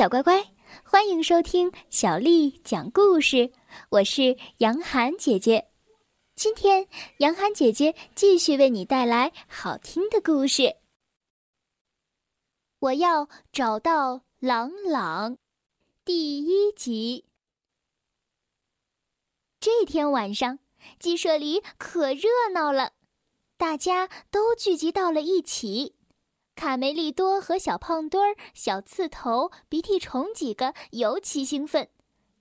小乖乖，欢迎收听小丽讲故事。我是杨涵姐姐，今天杨涵姐姐继续为你带来好听的故事。我要找到朗朗，第一集。这天晚上，鸡舍里可热闹了，大家都聚集到了一起。卡梅利多和小胖墩儿、小刺头、鼻涕虫几个尤其兴奋，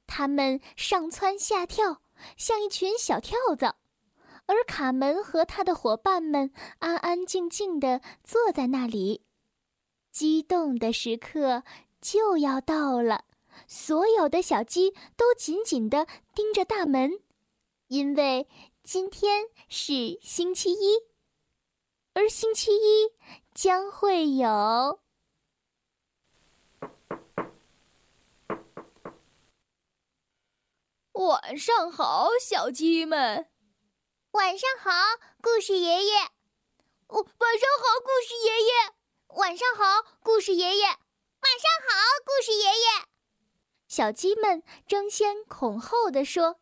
他们上蹿下跳，像一群小跳蚤。而卡门和他的伙伴们安安静静地坐在那里。激动的时刻就要到了，所有的小鸡都紧紧地盯着大门，因为今天是星期一，而星期一。将会有。晚上好，小鸡们。晚上好，故事爷爷。哦，晚上好，故事爷爷。晚上好，故事爷爷。晚上好，故事爷爷。小鸡们争先恐后的说：“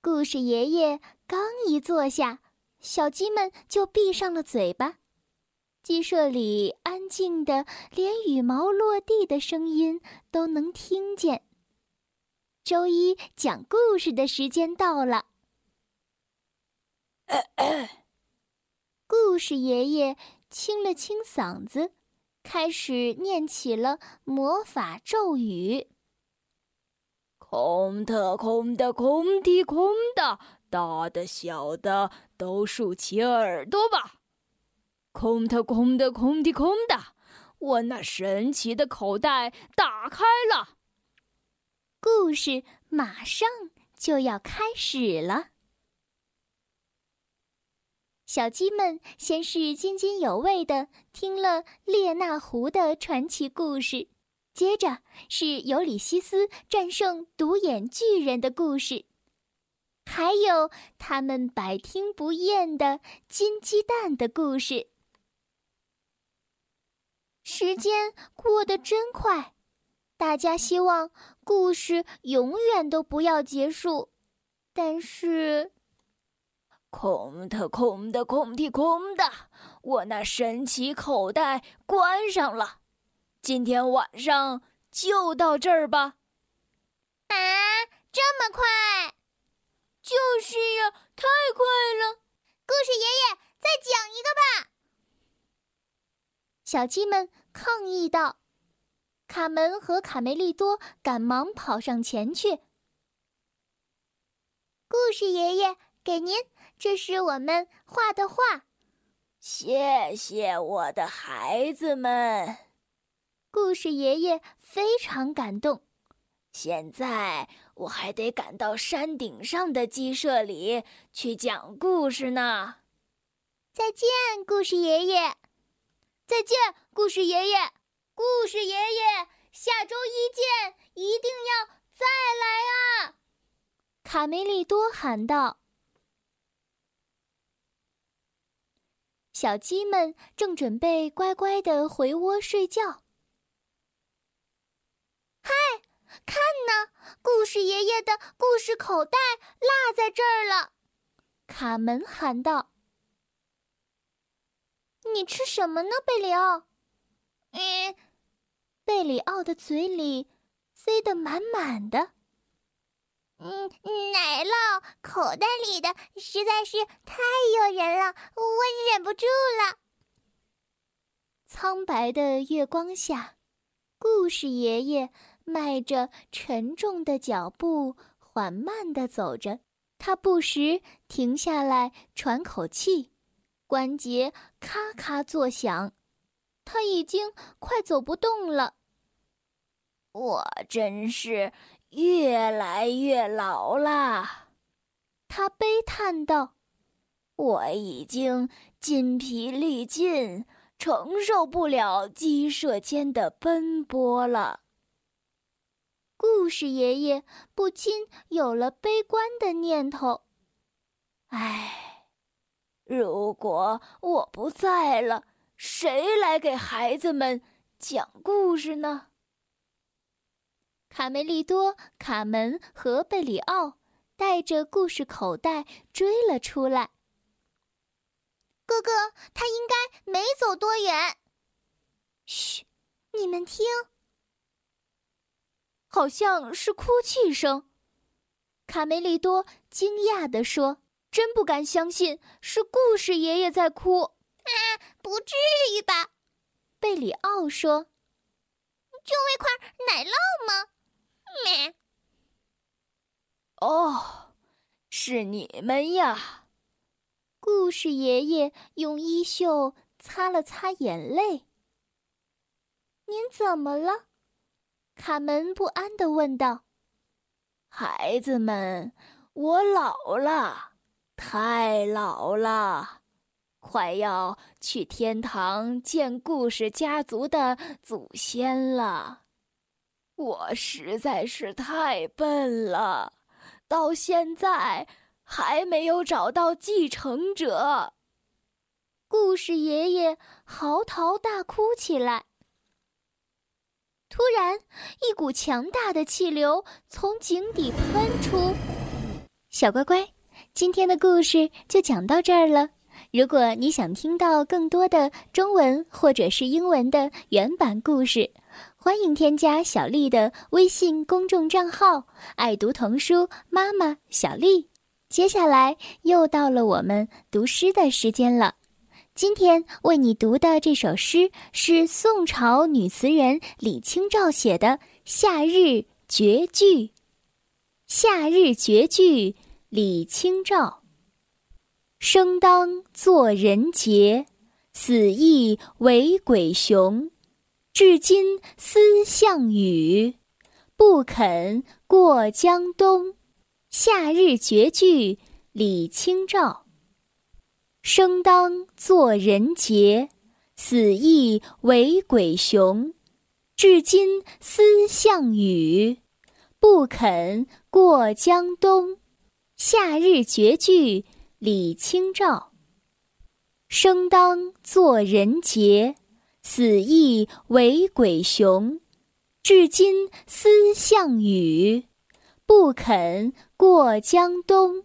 故事爷爷刚一坐下，小鸡们就闭上了嘴巴。”鸡舍里安静的，连羽毛落地的声音都能听见。周一讲故事的时间到了。故事爷爷清了清嗓子，开始念起了魔法咒语：“空的，空的，空的，空的，大的、小的都竖起耳朵吧。”空的，空的，空的，空的！我那神奇的口袋打开了。故事马上就要开始了。小鸡们先是津津有味的听了列那狐的传奇故事，接着是尤里西斯战胜独眼巨人的故事，还有他们百听不厌的金鸡蛋的故事。时间过得真快，大家希望故事永远都不要结束，但是，空的，空的，空的，空的，我那神奇口袋关上了。今天晚上就到这儿吧。啊，这么快？就是呀，太快了。故事爷爷，再讲一个吧。小鸡们抗议道：“卡门和卡梅利多赶忙跑上前去。故事爷爷，给您，这是我们画的画。谢谢我的孩子们。”故事爷爷非常感动。现在我还得赶到山顶上的鸡舍里去讲故事呢。再见，故事爷爷。再见，故事爷爷！故事爷爷，下周一见，一定要再来啊！卡梅利多喊道。小鸡们正准备乖乖的回窝睡觉。嗨，看呢，故事爷爷的故事口袋落在这儿了！卡门喊道。你吃什么呢，贝里奥？嗯，贝里奥的嘴里塞得满满的。嗯，奶酪口袋里的实在是太诱人了，我忍不住了。苍白的月光下，故事爷爷迈着沉重的脚步，缓慢地走着。他不时停下来喘口气。关节咔咔作响，他已经快走不动了。我真是越来越老了，他悲叹道：“我已经筋疲力尽，承受不了鸡舍间的奔波了。”故事爷爷不禁有了悲观的念头。唉。如果我不在了，谁来给孩子们讲故事呢？卡梅利多、卡门和贝里奥带着故事口袋追了出来。哥哥，他应该没走多远。嘘，你们听，好像是哭泣声。卡梅利多惊讶地说：“真不敢相信，是故事爷爷在哭。”啊，不至于吧？贝里奥说：“就为块奶酪吗？”咩。哦，是你们呀！故事爷爷用衣袖擦了擦眼泪。您怎么了？卡门不安地问道。孩子们，我老了，太老了，快要去天堂见故事家族的祖先了。我实在是太笨了，到现在还没有找到继承者。故事爷爷嚎啕大哭起来。突然，一股强大的气流从井底喷出。小乖乖，今天的故事就讲到这儿了。如果你想听到更多的中文或者是英文的原版故事，欢迎添加小丽的微信公众账号“爱读童书妈妈小丽”。接下来又到了我们读诗的时间了。今天为你读的这首诗是宋朝女词人李清照写的《夏日绝句》。《夏日绝句》李清照。生当作人杰，死亦为鬼雄。至今思项羽，不肯过江东。《夏日绝句》李清照。生当作人杰，死亦为鬼雄。至今思项羽，不肯过江东。《夏日绝句》李清照。生当作人杰。死亦为鬼雄，至今思项羽，不肯过江东。